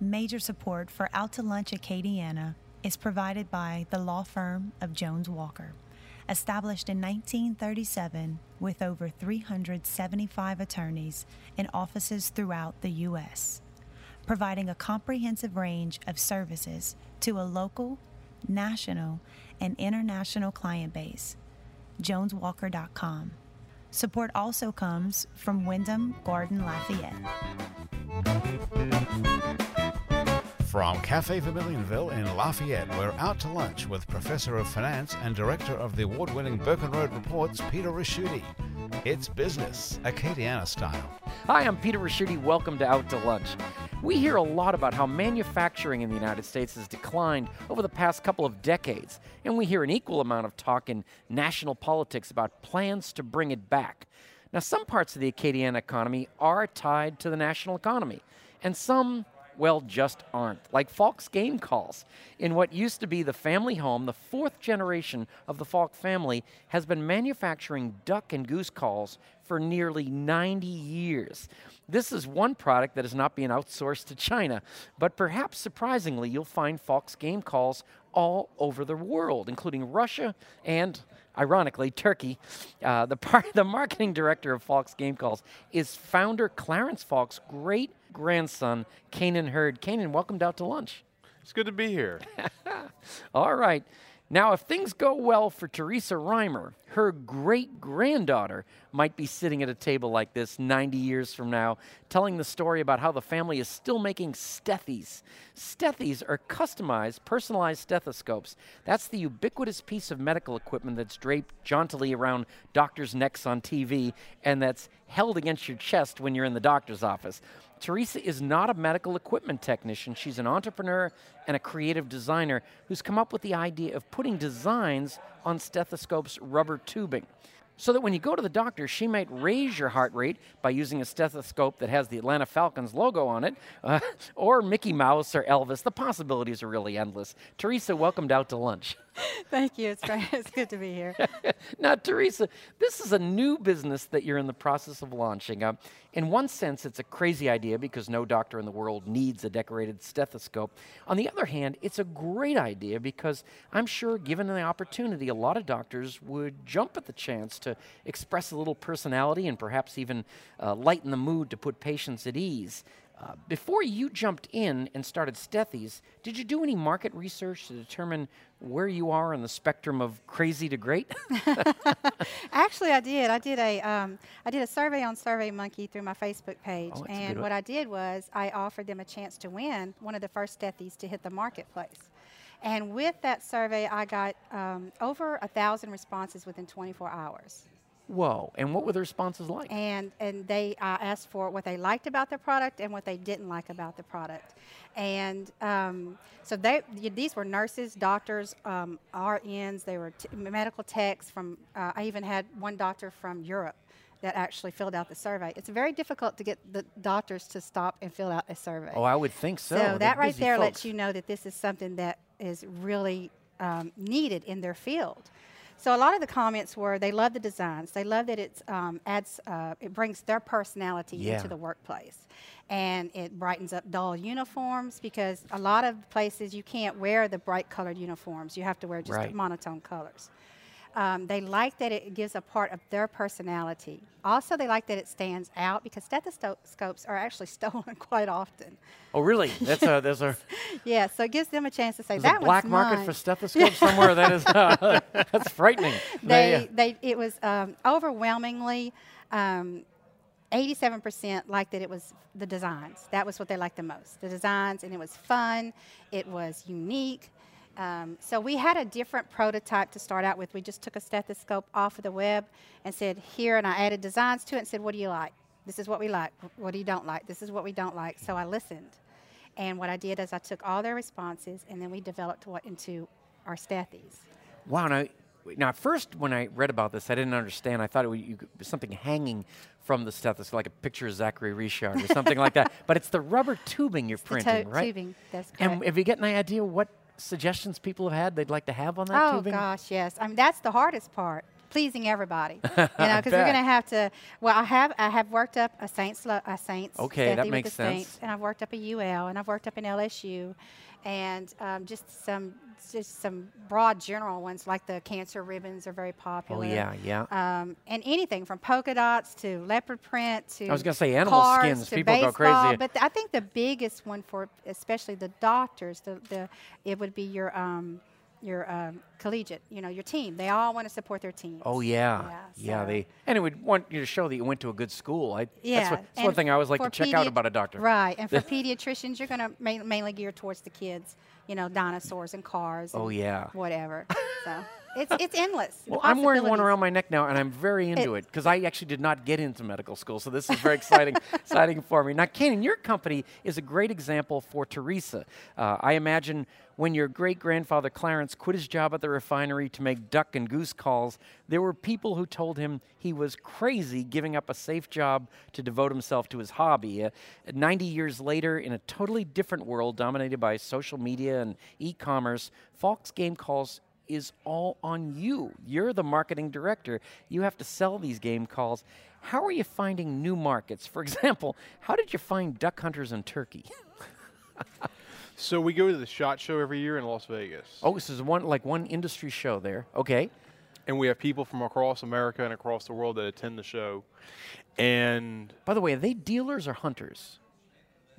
Major support for Out to Lunch Acadiana is provided by the law firm of Jones Walker, established in 1937 with over 375 attorneys in offices throughout the U.S., providing a comprehensive range of services to a local, national, and international client base. JonesWalker.com. Support also comes from Wyndham Garden Lafayette. From Cafe Vermilionville in Lafayette, we're out to lunch with Professor of Finance and Director of the award winning Burkenroad Reports, Peter Ricchiuti. It's business, Acadiana style. Hi, I'm Peter Ricchiuti. Welcome to Out to Lunch. We hear a lot about how manufacturing in the United States has declined over the past couple of decades, and we hear an equal amount of talk in national politics about plans to bring it back. Now, some parts of the Acadiana economy are tied to the national economy, and some well, just aren't. Like Faulk's game calls. In what used to be the family home, the fourth generation of the Faulk family has been manufacturing duck and goose calls for nearly 90 years. This is one product that is not being outsourced to China, but perhaps surprisingly, you'll find Faulk's game calls all over the world, including Russia and ironically, Turkey. Uh, the, the marketing director of Faulk's Game Calls is founder Clarence Faulk's great grandson, Kanan Hurd. Kanan, welcome out to lunch. It's good to be here. All right. Now, if things go well for Teresa Reimer, her great granddaughter might be sitting at a table like this 90 years from now, telling the story about how the family is still making stethies. Stethies are customized, personalized stethoscopes. That's the ubiquitous piece of medical equipment that's draped jauntily around doctors' necks on TV and that's held against your chest when you're in the doctor's office. Teresa is not a medical equipment technician. She's an entrepreneur and a creative designer who's come up with the idea of putting designs on stethoscopes' rubber tubing so that when you go to the doctor, she might raise your heart rate by using a stethoscope that has the Atlanta Falcons logo on it, uh, or Mickey Mouse or Elvis. The possibilities are really endless. Teresa, welcomed out to lunch. Thank you. It's. It's good to be here. now, Teresa, this is a new business that you're in the process of launching. Uh, in one sense, it's a crazy idea because no doctor in the world needs a decorated stethoscope. On the other hand, it's a great idea because I'm sure, given the opportunity, a lot of doctors would jump at the chance to express a little personality and perhaps even uh, lighten the mood to put patients at ease. Uh, before you jumped in and started Stethies, did you do any market research to determine where you are on the spectrum of crazy to great? Actually, I did. I did a um, I did a survey on SurveyMonkey through my Facebook page, oh, and what I did was I offered them a chance to win one of the first Stethies to hit the marketplace. And with that survey, I got um, over a thousand responses within 24 hours. Whoa! And what were the responses like? And and they uh, asked for what they liked about the product and what they didn't like about the product, and um, so they these were nurses, doctors, um, RNs. They were t- medical techs from. Uh, I even had one doctor from Europe that actually filled out the survey. It's very difficult to get the doctors to stop and fill out a survey. Oh, I would think so. So They're that right there folks. lets you know that this is something that is really um, needed in their field. So a lot of the comments were they love the designs. They love that it um, adds, uh, it brings their personality yeah. into the workplace, and it brightens up dull uniforms because a lot of places you can't wear the bright colored uniforms. You have to wear just right. monotone colors. Um, they like that it gives a part of their personality. Also, they like that it stands out because stethoscopes are actually stolen quite often. Oh, really? That's a there's a yeah. So it gives them a chance to say that a black market mine. for stethoscopes somewhere. That is uh, that's frightening. They they it was um, overwhelmingly. Um, 87% liked that it was the designs. That was what they liked the most. The designs, and it was fun. It was unique. Um, so we had a different prototype to start out with. We just took a stethoscope off of the web and said, here, and I added designs to it and said, what do you like? This is what we like. What do you don't like? This is what we don't like. So I listened. And what I did is I took all their responses and then we developed what into our Stethies. Wow. Now, now, first, when I read about this, I didn't understand. I thought it was you, something hanging from the stethoscope, like a picture of Zachary Richard or something like that. But it's the rubber tubing you're It's printing, right? Tubing, that's correct. And have you got any idea what suggestions people have had they'd like to have on that oh tubing? gosh, yes. I mean that's the hardest part. pleasing everybody. you know, because we're going to have to. Well, I have I have worked up a Saints a Saints. Okay, that makes sense. Saints, and I've worked up a UL, and I've worked up an LSU, and um, just some just some broad general ones like the cancer ribbons are very popular. Oh popular. yeah, yeah. Um, and anything from polka dots to leopard print to I was gonna say animal cars skins, to people go baseball, crazy. But th- I think the biggest one for especially the doctors, the, the it would be your um, your um, collegiate, you know, your team. They all want to support their teams. Oh yeah, Yeah, yeah. They and it would want you to show that you went to a good school. I, Yeah, that's, what, that's one thing I always like to check out about a doctor. Right, and for pediatricians, you're going to ma- mainly gear towards the kids, you know, dinosaurs and cars. Oh, and yeah. whatever. so it's it's endless. Well, I'm wearing one around my neck now, and I'm very into It- because I actually did not get into medical school, so this is very exciting, exciting for me. Now, Kanan, your company is a great example for Teresa. Uh, I imagine when your great grandfather Clarence quit his job at the refinery to make duck and goose calls, there were people who told him he was crazy giving up a safe job to devote himself to his hobby. Uh, 90 years later, in a totally different world dominated by social media and e-commerce, Faulk's Game Calls is all on you. You're the marketing director. You have to sell these game calls. How are you finding new markets? For example, how did you find duck hunters in Turkey? So we go to the Shot Show every year in Las Vegas, Oh, this is one like one industry show there. Okay. and we have people from across America and across the world that attend the show. And By the way, are they dealers or hunters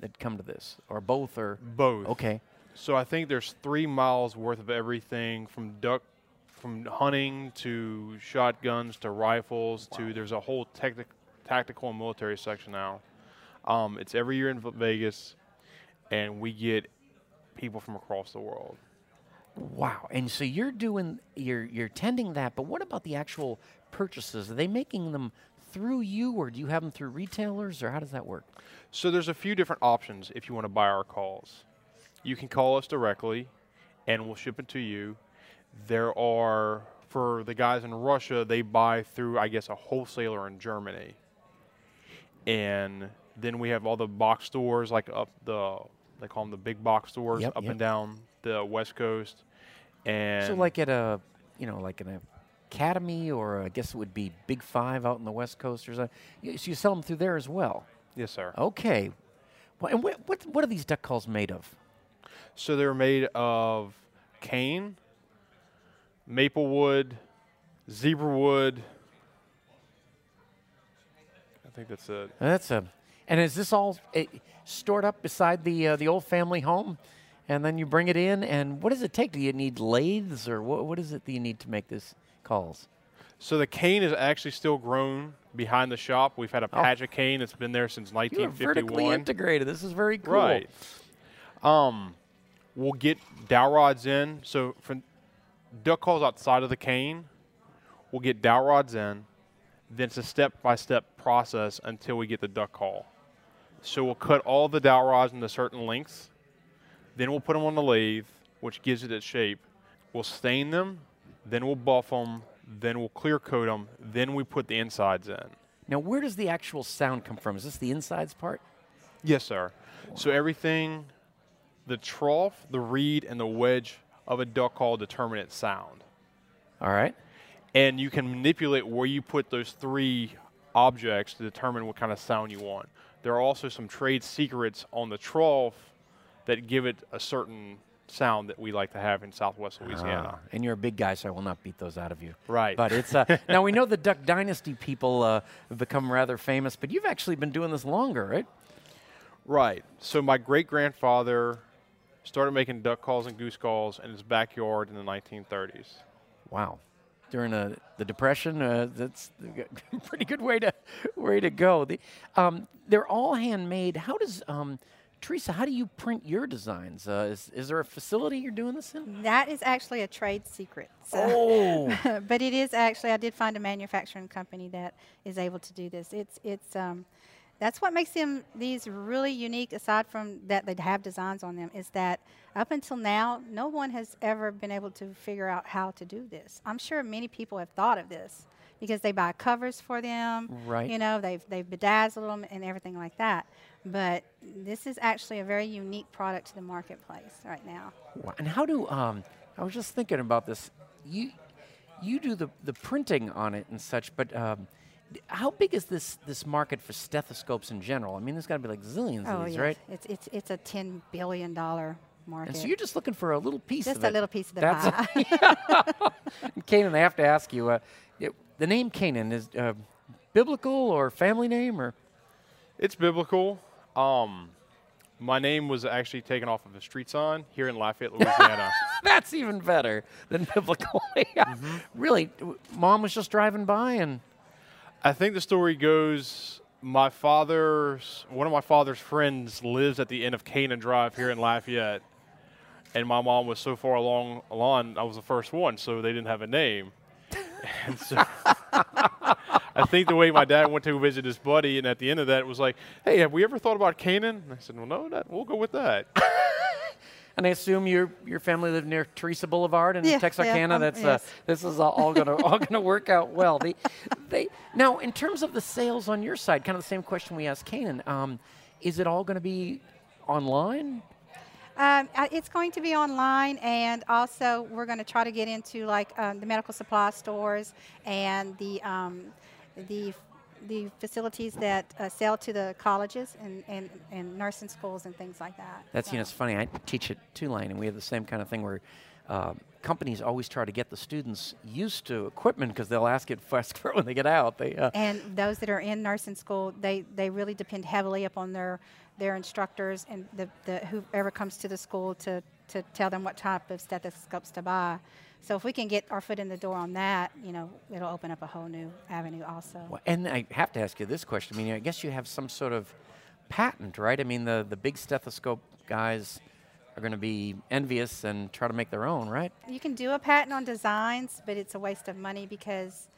that come to this, or both? Or both. okay. So I think there's three miles worth of everything from duck, from hunting to shotguns to rifles to there's a whole technic, tactical and military section now. Um, it's every year in Vegas, and we get people from across the world. Wow. And so you're doing you're you're tending that, but what about the actual purchases? Are they making them through you, or do you have them through retailers, or how does that work? So there's a few different options if you want to buy our calls. You can call us directly, and we'll ship it to you. There are for the guys in Russia, they buy through I guess a wholesaler in Germany, and then we have all the box stores like up the they call them the big box stores Yep, up yep. and down the west coast. And So like at a, you know, like an academy, or I guess it would be Big Five out in the West Coast, or something. So you sell them through there as well. yes, sir. Okay. Well, and what, what what are these duck calls made of? So they're made of cane, maple wood, zebra wood. I think that's it. That's a, and is this all uh, stored up beside the uh, the old family home, and then you bring it in? And what does it take? Do you need lathes, or what what is it that you need to make this calls? So the cane is actually still grown behind the shop. We've had a Oh. patch of cane that's been there since You are vertically integrated. This is very cool. Right. Um, we'll get dowel rods in. So for duck calls outside of the cane, we'll get dowel rods in. Then it's a step-by-step process until we get the duck call. So we'll cut all the dowel rods into certain lengths. Then we'll put them on the lathe, which gives it its shape. We'll stain them. Then we'll buff them. Then we'll clear coat them. Then we put the insides in. Now, where does the actual sound come from? Is this the insides part? Yes, sir. So everything, the trough, the reed, and the wedge of a duck call determine its sound. All right. And you can manipulate where you put those three objects to determine what kind of sound you want. There are also some trade secrets on the trough that give it a certain sound that we like to have in Southwest Louisiana. Ah, and you're a big guy, so I will not beat those out of you. Right. But it's uh, now we know the Duck Dynasty people uh, have become rather famous, but you've actually been doing this longer, right? Right. So my great grandfather started making duck calls and goose calls in his backyard in the 1930s. Wow. During uh, the Depression, uh, that's a pretty good way to way to go. The, um, they're all handmade. How does um, Teresa? How do you print your designs? Uh, is, is there a facility you're doing this in? That is actually a trade secret. So Oh, but it is actually I did find a manufacturing company that is able to do this. It's it's um, that's what makes them these really unique. Aside from that they have designs on them, is that up until now no one has ever been able to figure out how to do this. I'm sure many people have thought of this because they buy covers for them. Right. You know they've they've bedazzled them and everything like that. But this is actually a very unique product to the marketplace right now. And how do um, I was just thinking about this. You you do the, the printing on it and such, but um, how big is this this market for stethoscopes in general? I mean, there's got to be like zillions Oh of these, yes, right? it's it's it's a ten billion dollar market. And so you're just looking for a little piece Just of a it. little piece of the That's pie. Canaan, I have to ask you, uh, it- the name Canaan is uh, biblical or family name or? It's biblical. Um, my name was actually taken off of a street sign here in Lafayette, Louisiana. That's even better than biblical. yeah. Mm-hmm. Really, mom was just driving by and I think the story goes my father's one of my father's friends lives at the end of Canaan Drive here in Lafayette, and my mom was so far along along I was the first one, so they didn't have a name. And so I think the way my dad went to visit his buddy, and at the end of that, it was like, "Hey, have we ever thought about Canaan?" And I said, "Well, no, that, we'll go with that." And I assume your your family lived near Teresa Boulevard in Yeah, Texarkana. yeah, um, That's uh, this is all, all gonna all gonna work out well. They, they now in terms of the sales on your side, kind of the same question we asked Canaan. Um, is it all going to be online? Um, uh, it's going to be online, and also we're going to try to get into like um, the medical supply stores and the um, the the facilities that uh, sell to the colleges and, and, and nursing schools and things like that. That's you know, it's funny. I teach at Tulane, and we have the same kind of thing where uh, companies always try to get the students used to equipment because they'll ask it first for when they get out. They uh, and those that are in nursing school, they, they really depend heavily upon their their instructors and the, the whoever comes to the school to, to tell them what type of stethoscopes to buy. So if we can get our foot in the door on that, you know, it'll open up a whole new avenue also. Well, and I have to ask you this question. I mean, I guess you have some sort of patent, right? I mean, the, the big stethoscope guys are going to be envious and try to make their own, right? You can do a patent on designs, but it's a waste of money because,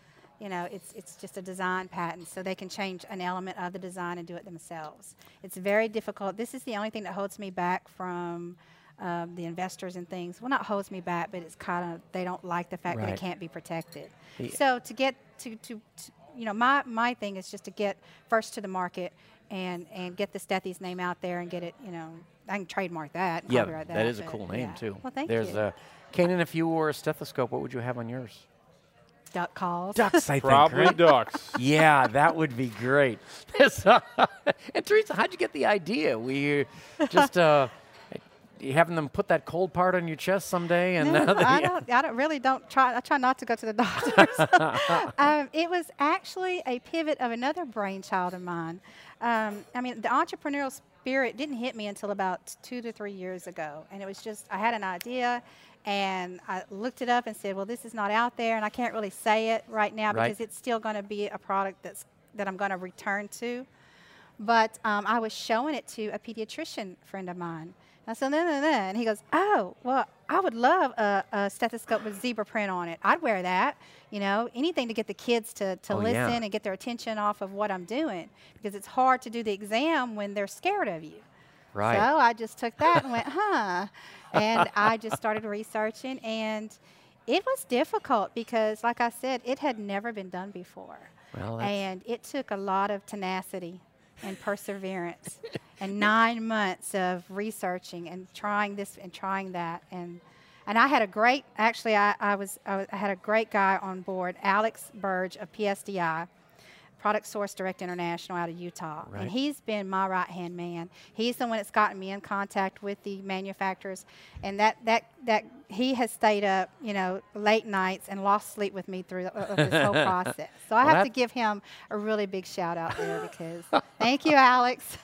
you know, it's it's just a design patent, so they can change an element of the design and do it themselves. It's very difficult. This is the only thing that holds me back from um, the investors and things. Well, not holds me back, but it's kind of they don't like the fact that Right. it can't be protected. The- So to get to, to, to you know, my my thing is just to get first to the market and and get the Stethys name out there and get it, you know. I can trademark that. Yeah, copyright that is a cool name yeah. too. Well, thank There's you. Uh, Kanan, if you wore a stethoscope, what would you have on yours? Duck calls. Ducks, I think. Probably right? ducks. yeah, that would be great. And Teresa, how'd you get the idea? We just uh, you having them put that cold part on your chest someday, and No, I don't. I don't really don't try. I try not to go to the doctors. um, it was actually a pivot of another brainchild of mine. Um, I mean, the entrepreneurial spirit didn't hit me until about two to three years ago, and it was just I had an idea, and I looked it up and said, "Well, this is not out there, and I can't really say it right now Right. because it's still going to be a product that's that I'm going to return to." But um, I was showing it to a pediatrician friend of mine. I said, no, no, no. And he goes, oh, well, I would love a, a stethoscope with zebra print on it. I'd wear that. You know, anything to get the kids to, to Oh, listen yeah. and get their attention off of what I'm doing because it's hard to do the exam when they're scared of you. right. So I just took that and went, huh. And I just started researching, and it was difficult because, like I said, it had never been done before. Well, and it took a lot of tenacity and perseverance and nine months of researching and trying this and trying that. And and I had a great, actually, I, I, was, I had a great guy on board, Alex Burge of PSDI. Product Source Direct International out of Utah. Right. And he's been my right hand man. He's the one that's gotten me in contact with the manufacturers. And that, that, that he has stayed up, you know, late nights and lost sleep with me through the, of this whole process. So I have to give him a really big shout out there because thank you, Alex.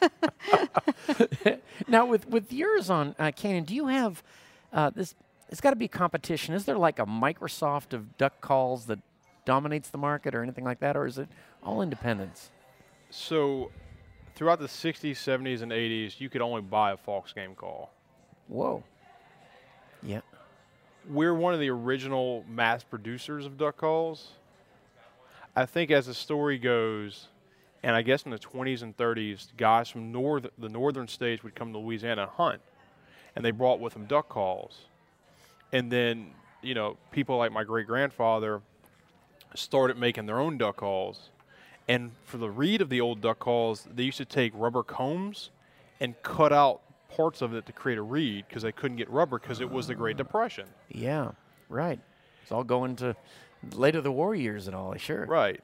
now, with with yours on uh, Canon, do you have uh, this? It's got to be competition. Is there like a Microsoft of duck calls that dominates the market, or anything like that, or is it all independents? So, throughout the 60s, 70s, and 80s, you could only buy a Faulk's game call. Whoa. Yeah. We're one of the original mass producers of duck calls. I think as the story goes, and I guess in the 20s and 30s, guys from north, the northern states would come to Louisiana and hunt, and they brought with them duck calls. And then, you know, people like my great grandfather started making their own duck calls. And for the reed of the old duck calls, they used to take rubber combs and cut out parts of it to create a reed because they couldn't get rubber because it was the Great Depression. Yeah. Right. It's all going to Later the war years and all, sure. Right.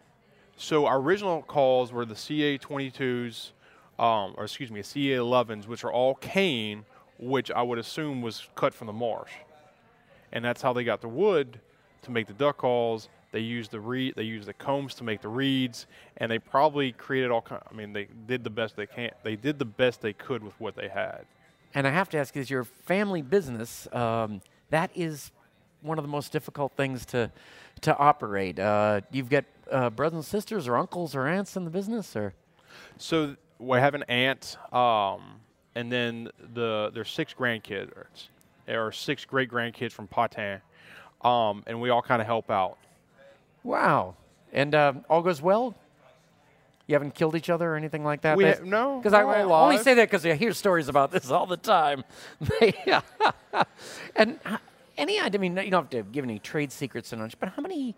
So our original calls were the CA22s, um, or excuse me, CA11s, which are all cane, which I would assume was cut from the marsh. And that's how they got the wood to make the duck calls. They used the reed, they used the combs to make the reeds, and they probably created all kind. I mean, they did the best they can. They did the best they could with what they had. And I have to ask, is your family business? Um, that is one of the most difficult things to to operate. Uh, you've got uh, brothers and sisters, or uncles, or aunts in the business, or So we have an aunt, um, and then the there's six grandkids, or six great grandkids from Patin, um, and we all kind of help out. Wow, and uh, all goes well. You haven't killed each other or anything like that. We ha- no, because I, I only say that because I hear stories about this all the time. and h- any idea? I mean, you don't have to give any trade secrets and such, but how many,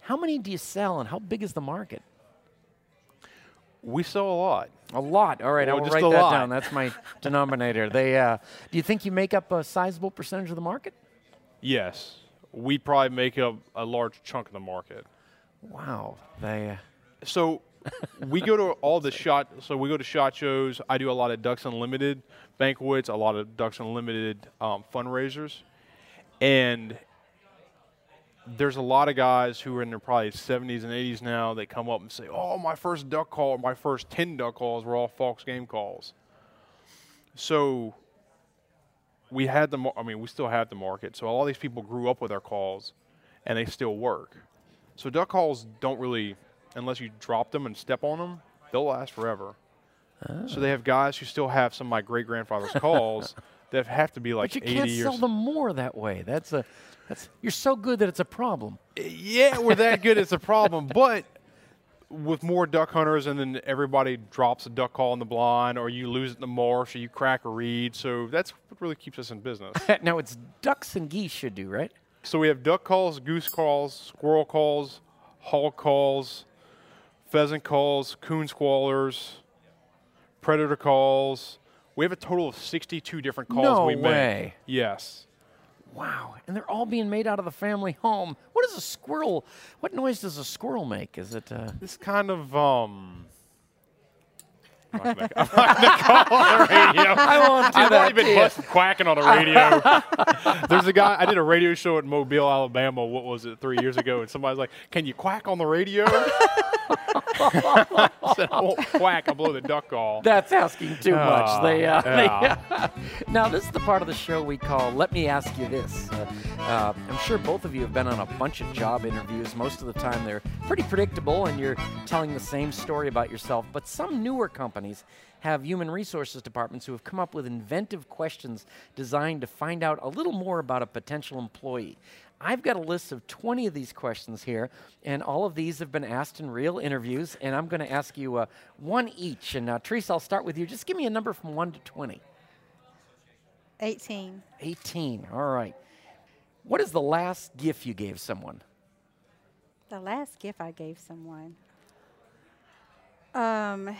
how many do you sell, and how big is the market? We sell a lot. A lot. All right, I Well, will write that lot. down. That's my denominator. They. Uh, do you think you make up a sizable percentage of the market? Yes, we probably make up a large chunk of the market. Wow. They. Uh, So we go to all the shot. So we go to shot shows. I do a lot of Ducks Unlimited banquets, a lot of Ducks Unlimited um, fundraisers, and there's a lot of guys who are in their probably 70s and 80s now. They come up and say, "Oh, my first duck call, my first 10 duck calls were all Faulk's game calls." So we had the. I mean, we still have the market. So all these people grew up with our calls, and they still work. So duck calls don't really, unless you drop them and step on them, they'll last forever. So they have guys who still have some of my great grandfather's calls that have to be like but you 80 can't years. sell them more that way. That's a. That's. You're so good that it's a problem. Yeah, we're that good. It's a problem, but with more duck hunters, and then everybody drops a duck call in the blind, or you lose it in the marsh, or you crack a reed. So that's what really keeps us in business. now it's ducks and geese should do right. so we have duck calls, goose calls, squirrel calls, hawk calls, pheasant calls, coon squallers, predator calls. We have a total of 62 different calls No we make. way. Yes. Wow. And they're all being made out of the family home. What does a squirrel? What noise does a squirrel make? Is it? Uh, This kind of um. I'm not gonna- I'm not call on the radio. I won't do I've that already been to quacking on the radio. There's a guy. I did a radio show at Mobile, Alabama. What was it? Three years ago, and somebody's like, "Can you quack on the radio?" I said, "I won't quack. I'll blow the duck call." That's asking too much. Ah, They, uh, yeah. they- now, this is the part of the show we call Let Me Ask You This. Uh, uh, I'm sure both of you have been on a bunch of job interviews. Most of the time, they're pretty predictable and you're telling the same story about yourself. But some newer companies have human resources departments who have come up with inventive questions designed to find out a little more about a potential employee. I've got a list of 20 of these questions here, and all of these have been asked in real interviews, and I'm going to ask you uh, one each. And uh, Teresa, I'll start with you. Just give me a number from 1 to 20. 18. 18. All right. What is the last gift you gave someone? The last gift I gave someone. Um,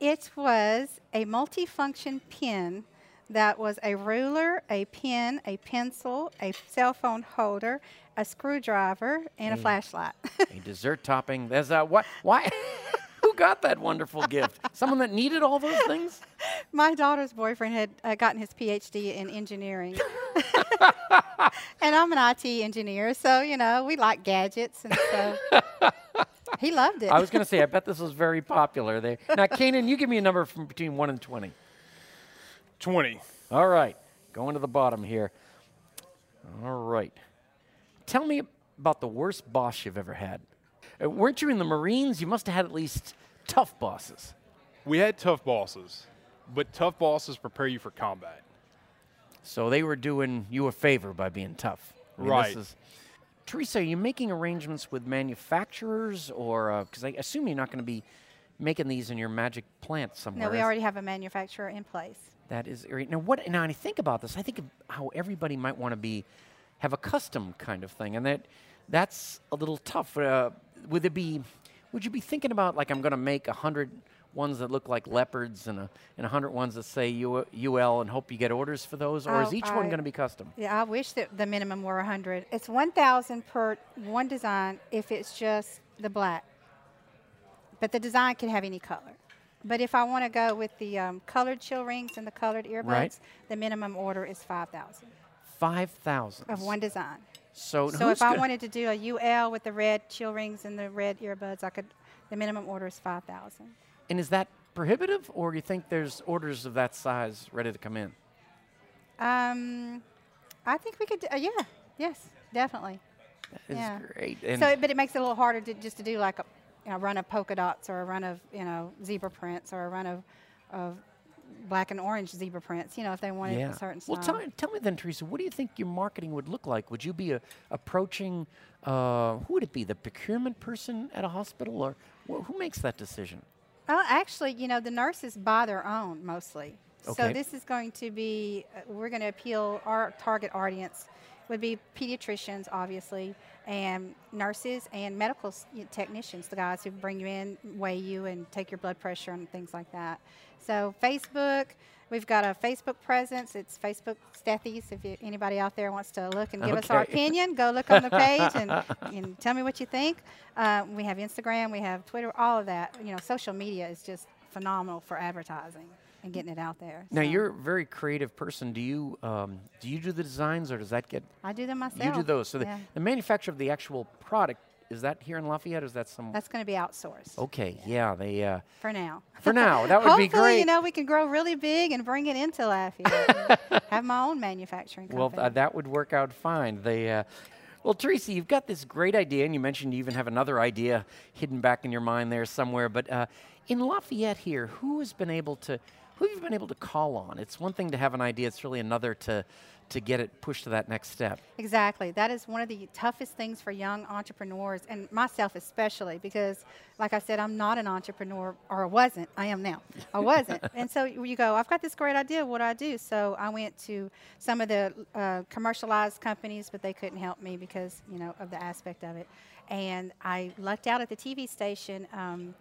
it was a multifunction pen that was a ruler, a pen, a pencil, a cell phone holder, a screwdriver, and a flashlight. a dessert topping. There's a what? Why? Who got that wonderful gift? Someone that needed all those things? My daughter's boyfriend had uh, gotten his PhD in engineering. and I'm an IT engineer, so, you know, we like gadgets. And so he loved it. I was going to say, I bet this was very popular. There. Now, Kanan, you give me a number from between 1 and 20. Twenty. All right. Going to the bottom here. All right. Tell me about the worst boss you've ever had. Uh, weren't you in the Marines? You must have had at least tough bosses. We had tough bosses, but tough bosses prepare you for combat. So they were doing you a favor by being tough. I mean, this Right. is- Teresa, are you making arrangements with manufacturers, or because I assume you're not going to be making these in your magic plant somewhere? no, we already have a manufacturer in place. That is great. Now, what? Now, I think about this. I think of how everybody might want to be, have a custom kind of thing, and that that's a little tough. Uh, would it be? Would you be thinking about like I'm going to make a hundred ones that look like leopards and a, and a hundred ones that say U- UL and hope you get orders for those, or is Oh, each one going to be custom? Yeah, I wish that the minimum were 100. It's 1,000 per one design if it's just the black. But the design can have any color. But if I want to go with the um, colored chill rings and the colored earbuds, Right. the minimum order is 5,000 Five thousand of one design. So, So if I wanted to do a UL with the red chill rings and the red earbuds, I could. The minimum order is 5,000. And is that prohibitive, or you think there's orders of that size ready to come in? Um, I think we could. Uh, yeah. Yes. Definitely. It's Yeah. great. And So, but it makes it a little harder to just to do like a you know, run of polka dots or a run of you know zebra prints or a run of of black and orange zebra prints. You know, if they wanted yeah. a certain style. Well, tell me, tell me then, Teresa, what do you think your marketing would look like? Would you be uh approaching, uh, who would it be, the procurement person at a hospital, or wh- who makes that decision? Oh, actually, you know, the nurses buy their own mostly. Okay. So this is going to be, uh, we're going to appeal, our target audience would be pediatricians, obviously, and nurses and medical technicians, the guys who bring you in, weigh you, and take your blood pressure and things like that. So Facebook, we've got a Facebook presence. It's Facebook Stethies. If you, anybody out there wants to look and give us our opinion, go look on the page and, and tell me what you think. Uh, we have Instagram, we have Twitter, all of that. You know, social media is just phenomenal for advertising and getting it out there. Now, So you're a very creative person. Do you um, do you do the designs, or does that get I do them myself. you do those? So the, the manufacture of the actual product is that here in Lafayette, or is that some? That's going to be outsourced Okay, yeah, they. Uh, for now. for now, that would be Hopefully, great. you know, we can grow really big and bring it into Lafayette. have my own manufacturing Well, company. uh, that would work out fine. They, uh, well, Teresa, you've got this great idea, and you mentioned you even have another idea hidden back in your mind there somewhere. But uh, in Lafayette here, who has been able to, who have you been able to call on? It's one thing to have an idea; it's really another to, to get it pushed to that next step. Exactly. That is one of the toughest things for young entrepreneurs, and myself especially, because, like I said, I'm not an entrepreneur, or I wasn't. I am now. I wasn't. and so you go, I've got this great idea. What do I do? So I went to some of the uh, commercialized companies, but they couldn't help me because, you know, of the aspect of it. And I lucked out at the TV station. Um,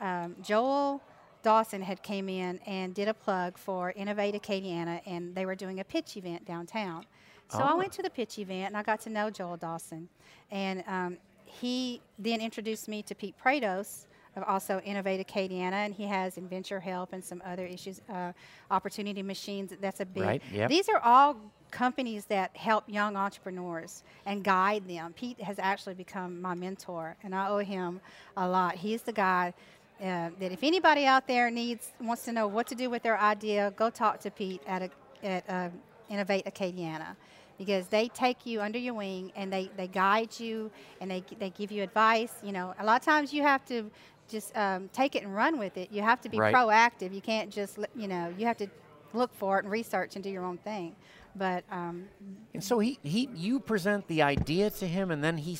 um, Joel Dawson had came in and did a plug for Innovate Acadiana, and they were doing a pitch event downtown. So I Oh. went to the pitch event and I got to know Joel Dawson. And um, he then introduced me to Pete Prados of also Innovate Acadiana, and he has Inventure Help and some other issues, uh, Opportunity Machines. That's a big. Right, yep. These are all companies that help young entrepreneurs and guide them. Pete has actually become my mentor, and I owe him a lot. He's the guy uh, that if anybody out there needs wants to know what to do with their idea, go talk to Pete at a, at uh, Innovate Acadiana. Because they take you under your wing and they, they guide you and they, they give you advice. You know, a lot of times you have to just um, take it and run with it. You have to be Right. proactive. You can't just, you know, you have to look for it and research and do your own thing. But um, And so he, he, you present the idea to him, and then he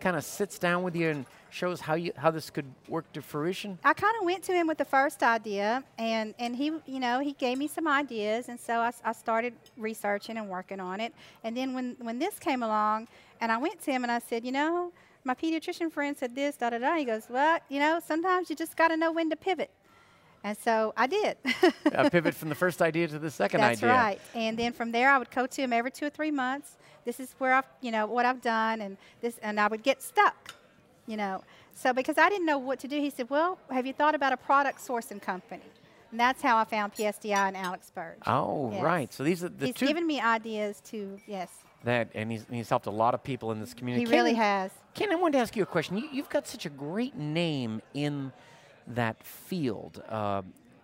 kind of sits down with you and shows how you how this could work to fruition. I kind of went to him with the first idea, and, and he, you know, he gave me some ideas, and so I, I started researching and working on it. And then when, when this came along, and I went to him and I said, you know, my pediatrician friend said this, da da da. He goes, well, you know, sometimes you just got to know when to pivot. And so I did. uh, pivot from the first idea to the second That's idea. That's right. And then from there, I would go to him every two or three months. This is where I've, you know, what I've done, and this, and I would get stuck, you know. So because I didn't know what to do, he said, "Well, have you thought about a product sourcing company?" And that's how I found PSDI and Alex Burge. Oh, Yes. right. So these are the he's two given me ideas to yes, that, and he's, he's helped a lot of people in this community. he really has. Ken, I wanted to ask you a question. You, you've got such a great name in that field. Uh,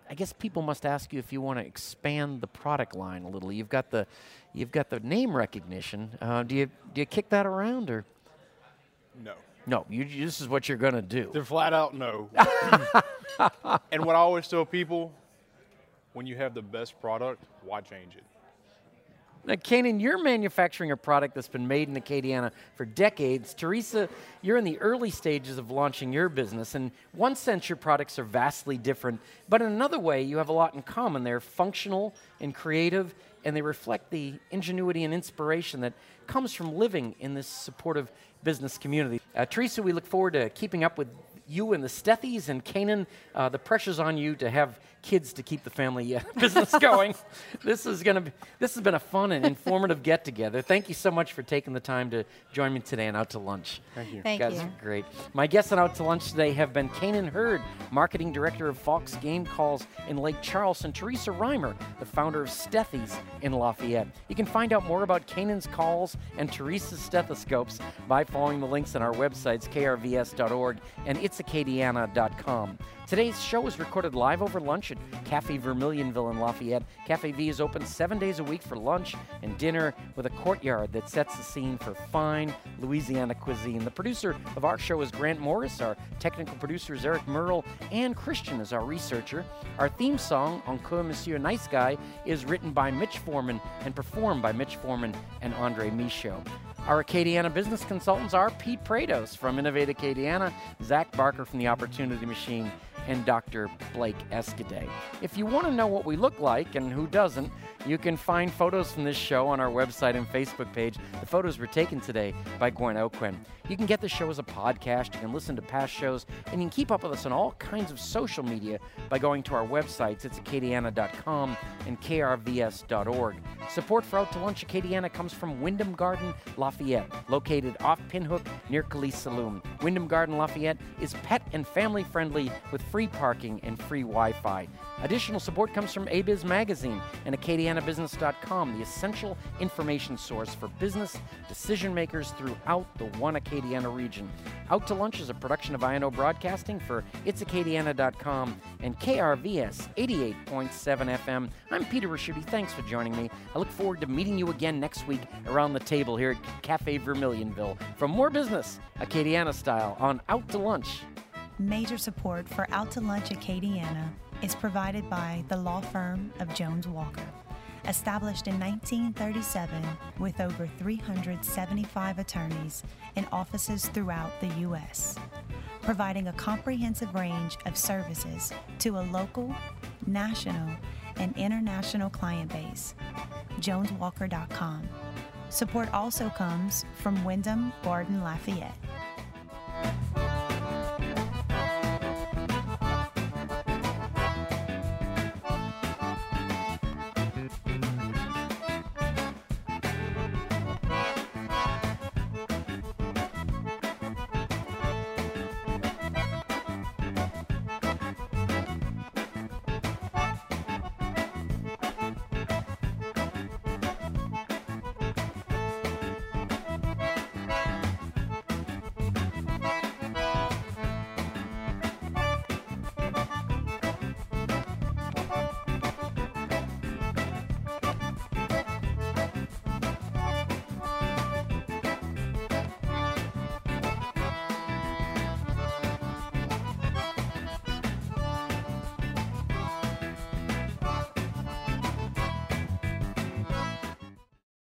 I guess people must ask you if you want to expand the product line a little. You've got the, you've got the name recognition. Uh, do you do you kick that around or No. no? You, this is what you're gonna do. They're flat out no. and what I always tell people, when you have the best product, why change it? Now, Kanan, you're manufacturing a product that's been made in Acadiana for decades. Teresa, you're in the early stages of launching your business. In one sense, your products are vastly different, but in another way, you have a lot in common. They're functional and creative, and they reflect the ingenuity and inspiration that comes from living in this supportive business community. Uh, Teresa, we look forward to keeping up with you and the Stethys and Canaan, uh, the pressure's on you to have kids to keep the family uh, business going. this is going to be, this has been a fun and informative get together. Thank you so much for taking the time to join me today and out to lunch. Thank you. Thank guys you. are great. My guests on Out to Lunch today have been Kanan Hurd, Marketing Director of Faulk's Game Calls in Lake Charles, and Teresa Reimer, the founder of Stethys in Lafayette. You can find out more about Kanan's calls and Teresa's stethoscopes by following the links on our websites, krvs.org and itsacadiana.com. Today's show is recorded live over lunch at Cafe Vermilionville in Lafayette. Cafe V is open seven days a week for lunch and dinner with a courtyard that sets the scene for fine Louisiana cuisine. The producer of our show is Grant Morris. Our technical producer is Eric Merle, and Christian is our researcher. Our theme song, Encore Monsieur Nice Guy, is written by Mitch Foreman and performed by Mitch Foreman and Andre Michaud. Our Acadiana business consultants are Pete Prados from Innovate Acadiana, Zach Barker from the Opportunity Machine, and Dr. Blake Escaday. If you want to know what we look like and who doesn't, you can find photos from this show on our website and Facebook page. The photos were taken today by Gwen Oquin. You can get the show as a podcast, you can listen to past shows, and you can keep up with us on all kinds of social media by going to our websites. It's acadiana.com and krvs.org. Support for Out to Lunch Acadiana comes from Wyndham Garden Lafayette, located off Pinhook near Calise Saloon. Wyndham Garden Lafayette is pet and family friendly with free parking and free Wi Fi. Additional support comes from ABIZ Magazine and AcadianaBusiness.com, the essential information source for business decision makers throughout the one Acadiana region. Out to Lunch is a production of INO Broadcasting for It'sAcadiana.com and KRVS 88.7 FM. I'm Peter Ricchiuti. Thanks for joining me. I look forward to meeting you again next week around the table here at Cafe Vermilionville for more business, Acadiana style, on Out to Lunch. Major support for Out to Lunch Acadiana is provided by the law firm of Jones Walker. Established in 1937 with over 375 attorneys in offices throughout the U.S., providing a comprehensive range of services to a local, national, and international client base. JonesWalker.com. Support also comes from Wyndham Garden Lafayette.